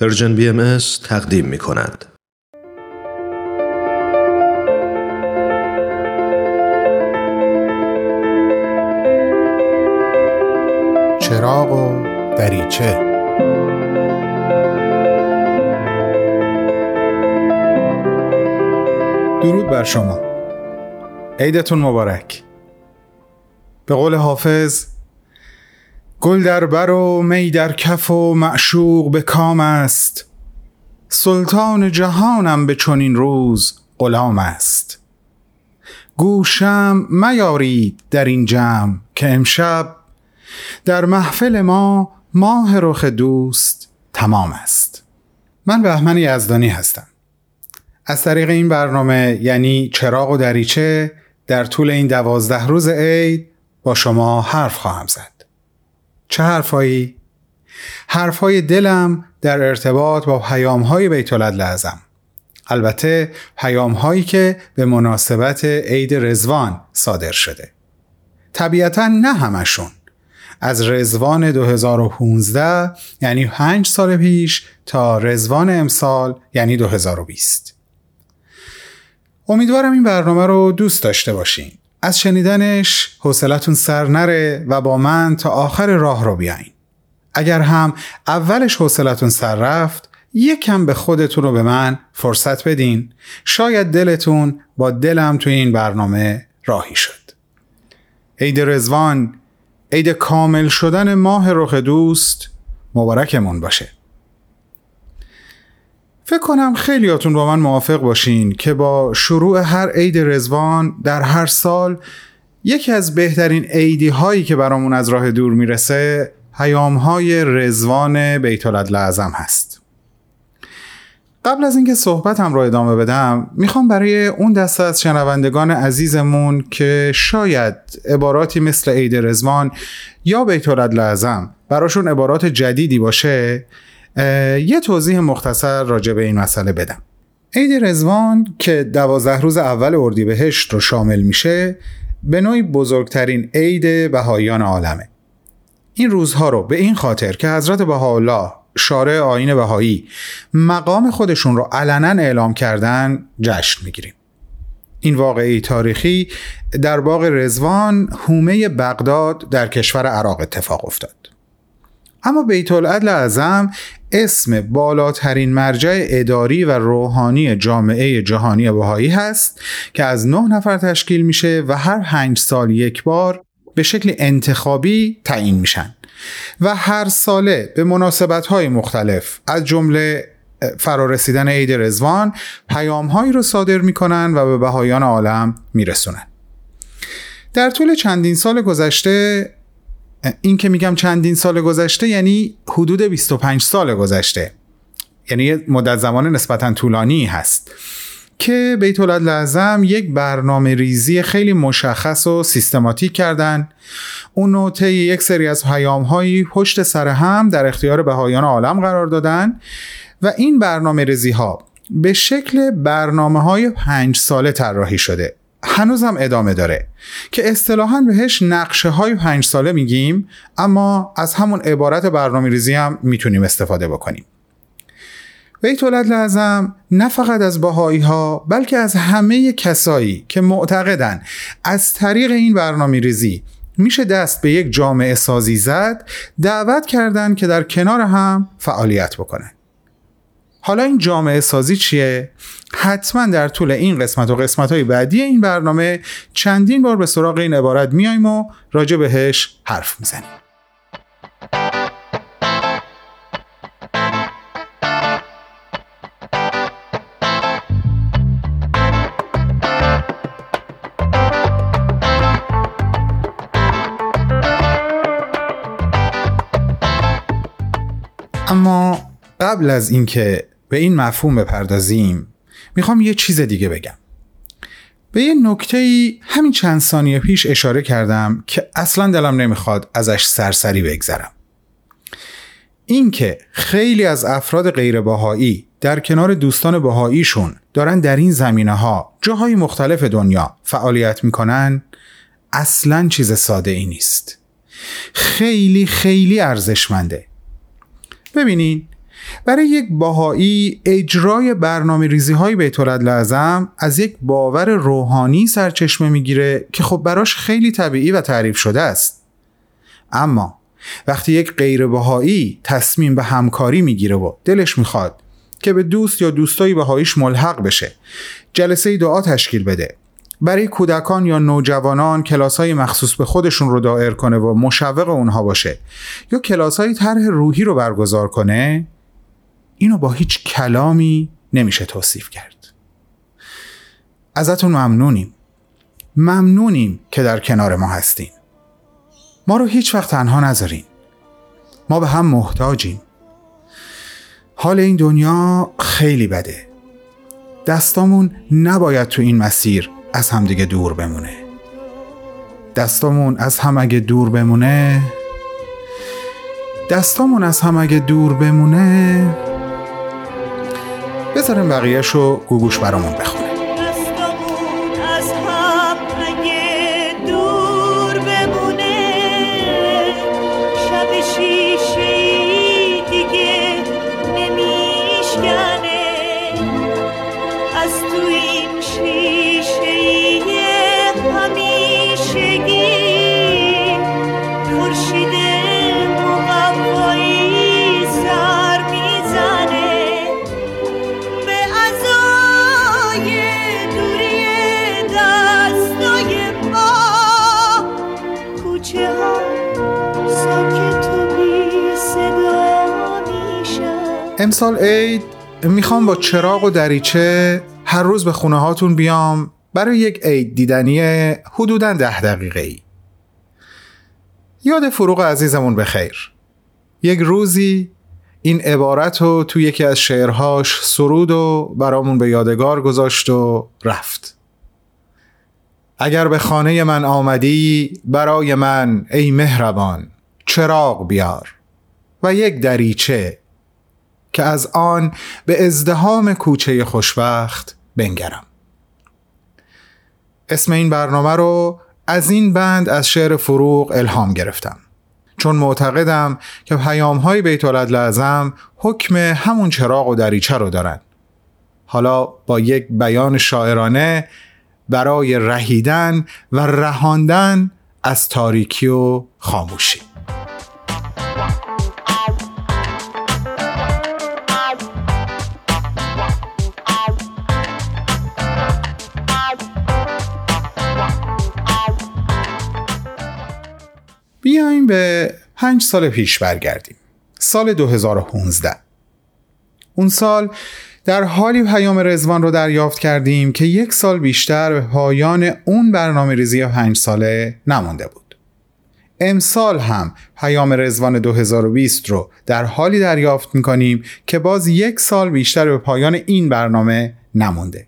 پرژن بی ام تقدیم می کند. چراغ و دریچه. درود بر شما. عیدتون مبارک. به قول حافظ گل در بر و می در کف و معشوق به کام است. سلطان جهانم به چنین روز غلام است. گوشم میارید در این جمع که امشب در محفل ما ماه رخ دوست تمام است. من بهمن یزدانی هستم. از طریق این برنامه یعنی چراغ و دریچه در طول این دوازده روز عید با شما حرف خواهم زد. چه حرفایی؟ حرفهای دلم در ارتباط با پیامهای بیت لازم البته پیامهایی که به مناسبت عید رزوان صادر شده. طبیعتا نه همشون. از رزوان 2015 یعنی 5 سال پیش تا رزوان امسال یعنی 2020 امیدوارم این برنامه رو دوست داشته باشین. از شنیدنش حوصلتون سر نره و با من تا آخر راه رو بیاین. اگر هم اولش حوصلتون سر رفت یکم به خودتون رو به من فرصت بدین. شاید دلتون با دلم توی این برنامه راهی شد. عید رزوان عید کامل شدن ماه رخ دوست مبارکمون باشه. فکر کنم خیلیاتون با من موافق باشین که با شروع هر عید رزوان در هر سال یکی از بهترین عیدی هایی که برامون از راه دور می‌رسه پیام های رزوان بیت لعظم هست. قبل از اینکه صحبتم رو ادامه بدم می‌خوام برای اون دسته از شنوندگان عزیزمون که شاید عباراتی مثل عید رزوان یا بیت لعظم براشون عبارات جدیدی باشه یه توضیح مختصر راجع به این مسئله بدم. عید رزوان که دوازده روز اول اردیبهشت رو شامل میشه به نوعی بزرگترین عید بهاییان عالمه. این روزها رو به این خاطر که حضرت بهاءالله شارع آین بهایی مقام خودشون رو علنا اعلام کردن جشن می‌گیریم. این واقعی تاریخی در باغ رزوان هومه بغداد در کشور عراق اتفاق افتاد. اما بیت العدل اعظم اسم بالاترین مرجع اداری و روحانی جامعه جهانی بهایی هست که از نه نفر تشکیل میشه و هر پنج سال یک بار به شکل انتخابی تعیین میشن و هر ساله به مناسبت های مختلف از جمله فرارسیدن عید رزوان پیام هایی رو صادر می‌کنن و به بهایان عالم میرسونن. در طول چندین سال گذشته این که میگم چندین سال گذشته یعنی حدود 25 سال گذشته. یعنی مدت زمان نسبتا طولانی هست که بیت لازم یک برنامه ریزی خیلی مشخص و سیستماتیک کردن. اون طی یک سری از پیام هایی پشت سر هم در اختیار بهایان عالم قرار دادن و این برنامه ریزی ها به شکل برنامه های پنج ساله طراحی شده. هنوزم ادامه داره که اصطلاحا بهش نقشه های پنج ساله میگیم اما از همون عبارت برنامه ریزی هم می‌تونیم استفاده بکنیم. بیت لازم نه فقط از باهایی ها بلکه از همه کسایی که معتقدن از طریق این برنامه ریزی میشه دست به یک جامعه سازی زد دعوت کردن که در کنار هم فعالیت بکنن. حالا این جامعه سازی چیه؟ حتما در طول این قسمت و قسمت های بعدی این برنامه چندین بار به سراغ این عبارت میایم و راجع بهش حرف می‌زنیم اما قبل از اینکه به این مفهوم بپردازیم. می‌خوام یه چیز دیگه بگم. به یه نکته ای همین چند ثانیه پیش اشاره کردم که اصلا دلم نمی‌خواد ازش سرسری بگذرم. اینکه خیلی از افراد غیر باهایی در کنار دوستان باهاییشون دارن در این زمینه ها جاهای مختلف دنیا فعالیت می‌کنن اصلا چیز ساده ای نیست. خیلی خیلی ارزشمنده. ببینین برای یک باهایی اجرای برنامه ریزی های بیت لازم از یک باور روحانی سرچشمه می‌گیره که خب براش خیلی طبیعی و تعریف شده است. اما وقتی یک غیر بهایی تصمیم به همکاری می‌گیره و دلش می‌خواد که به دوست یا دوستایی بهاییش ملحق بشه جلسه دعا تشکیل بده. برای کودکان یا نوجوانان کلاس های مخصوص به خودشون رو دائر کنه و مشوق اونها باشه یا کلاس های طرح روحی رو برگزار کنه اینو با هیچ کلامی نمیشه توصیف کرد. ازتون ممنونیم. ممنونیم که در کنار ما هستین. ما رو هیچ وقت تنها نذارین. ما به هم محتاجیم. حال این دنیا خیلی بده. دستامون نباید تو این مسیر از همدیگه دور بمونه. دستامون از هم اگه دور بمونه دستامون از هم اگه دور بمونه بذاریم بقیهش رو گوگوش برامون بخونه. امسال عید می‌خوام با چراغ و دریچه هر روز به خونه هاتون بیام برای یک عید دیدنی حدودا ده دقیقه ای یاد فروغ عزیزمون به خیر. یک روزی این عبارت رو تو یکی از شعرهاش سرود و برامون به یادگار گذاشت و رفت. اگر به خانه من آمدی برای من ای مهربان چراغ بیار و یک دریچه که از آن به ازدهام کوچه خوشبخت بنگرم. اسم این برنامه رو از این بند از شعر فروغ الهام گرفتم. چون معتقدم که پیام های بیت لازم حکم همون چراغ و دریچه رو دارن. حالا با یک بیان شاعرانه برای رهیدن و رهاندن از تاریکی و خاموشی. به پنج سال پیش برگردیم. سال 2015 اون سال در حالی پیام رزوان رو دریافت کردیم که یک سال بیشتر به پایان اون برنامه ریزی پنج ساله نمانده بود. امسال هم پیام رزوان 2020 رو در حالی دریافت می‌کنیم که باز یک سال بیشتر به پایان این برنامه نمونده.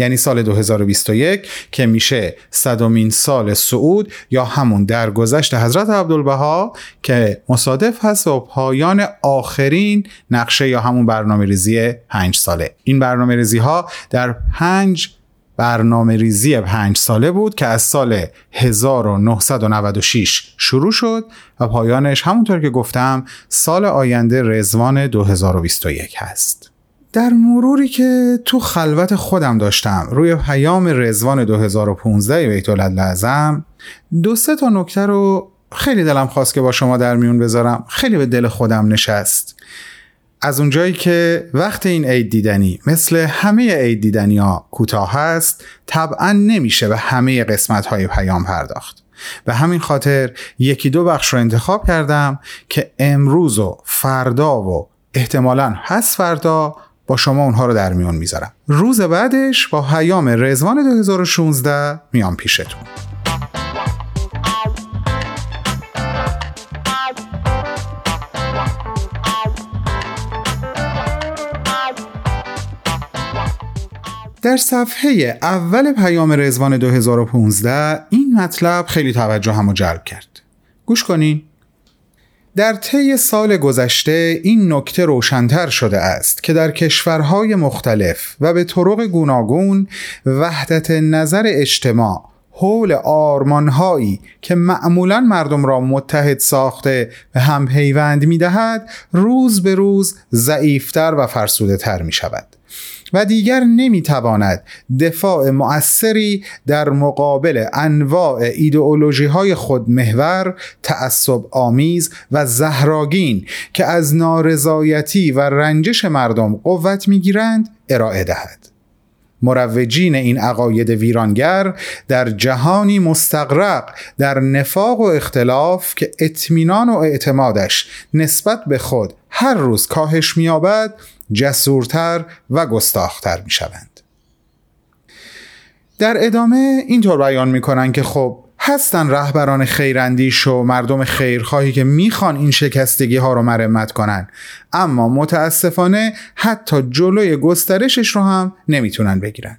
یعنی سال 2021 که میشه صدومین سال سعود یا همون درگذشت حضرت عبدالبها که مصادف هست و پایان آخرین نقشه یا همون برنامه ریزی پنج ساله. این برنامه ریزی ها در پنج برنامه ریزی پنج ساله بود که از سال 1996 شروع شد و پایانش همونطور که گفتم سال آینده رزوان 2021 هست. در مروری که تو خلوت خودم داشتم روی پیام رزوان 2015 بیت لازم دو سه تا نکته رو خیلی دلم خواست که با شما در میون بذارم خیلی به دل خودم نشست. از اونجایی که وقت این عید دیدنی مثل همه عید دیدنی ها کوتاه هست طبعا نمیشه به همه قسمت های پیام پرداخت. به همین خاطر یکی دو بخش رو انتخاب کردم که امروز و فردا و احتمالا پس فردا با شما اونها رو در میان می‌ذارم. روز بعدش با پیام رزوان 2016 میام پیشتون. در صفحه اول پیام رزوان 2015 این مطلب خیلی توجه هم جلب کرد. گوش کنین. در طی سال گذشته این نکته روشنتر شده است که در کشورهای مختلف و به طرق گوناگون وحدت نظر اجتماع حول آرمانهایی که معمولا مردم را متحد ساخته به هم پیوند می دهد روز به روز ضعیفتر و فرسوده تر می شود و دیگر نمی‌تواند دفاع مؤثری در مقابل انواع ایدئولوژی های خودمحور، تعصب آمیز و زهراگین که از نارضایتی و رنجش مردم قوت می‌گیرند ارائه دهد. مروجین این عقاید ویرانگر در جهانی مستقرق در نفاق و اختلاف که اطمینان و اعتمادش نسبت به خود هر روز کاهش مییابد جسورتر و گستاختر می شوند. در ادامه اینطور بیان می‌کنن که خب هستن رهبران خیراندیش و مردم خیرخواهی که می‌خوان این شکستگی ها رو مرمت کنن. اما متاسفانه حتی جلوی گسترشش رو هم نمی‌تونن بگیرن.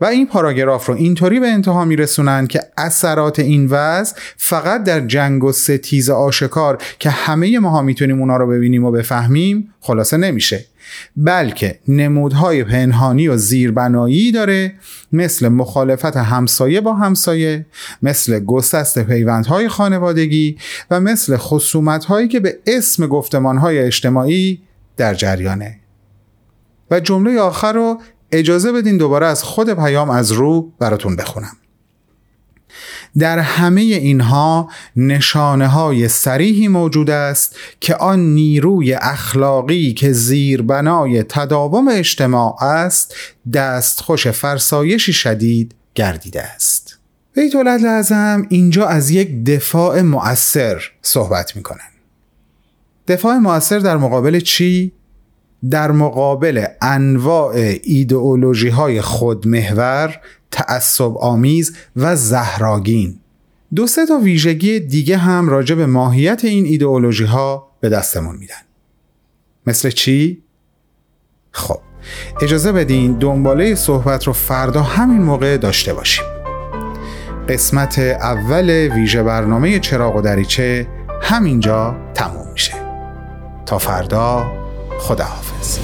و این پاراگراف رو اینطوری به انتها میرسونن که اثرات این وضع فقط در جنگ و ستیز آشکار که همه ماها می‌تونیم اونا رو ببینیم و بفهمیم خلاصه نمیشه. بلکه نمودهای پنهانی و زیربنایی داره مثل مخالفت همسایه با همسایه مثل گسست پیوندهای خانوادگی و مثل خصومتهایی که به اسم گفتمانهای اجتماعی در جریانه. و جمله آخر رو اجازه بدین دوباره از خود پیام از رو براتون بخونم. در همه اینها نشانه های سریحی موجود است که آن نیروی اخلاقی که زیربنای تداوم اجتماع است دستخوش فرسایشی شدید گردیده است بیت لازم اینجا از یک دفاع مؤثر صحبت می‌کنن دفاع مؤثر در مقابل چی؟ در مقابل انواع ایدئولوژی های خودمحور تعصب آمیز و زهراگین. دو سه تا ویژگی دیگه هم راجع به ماهیت این ایدئولوژی ها به دستمون میدن. مثل چی؟ خب اجازه بدین دنباله صحبت رو فردا همین موقع داشته باشیم. قسمت اول ویژه برنامه چراغ و دریچه همینجا تموم میشه. تا فردا خداحافظ.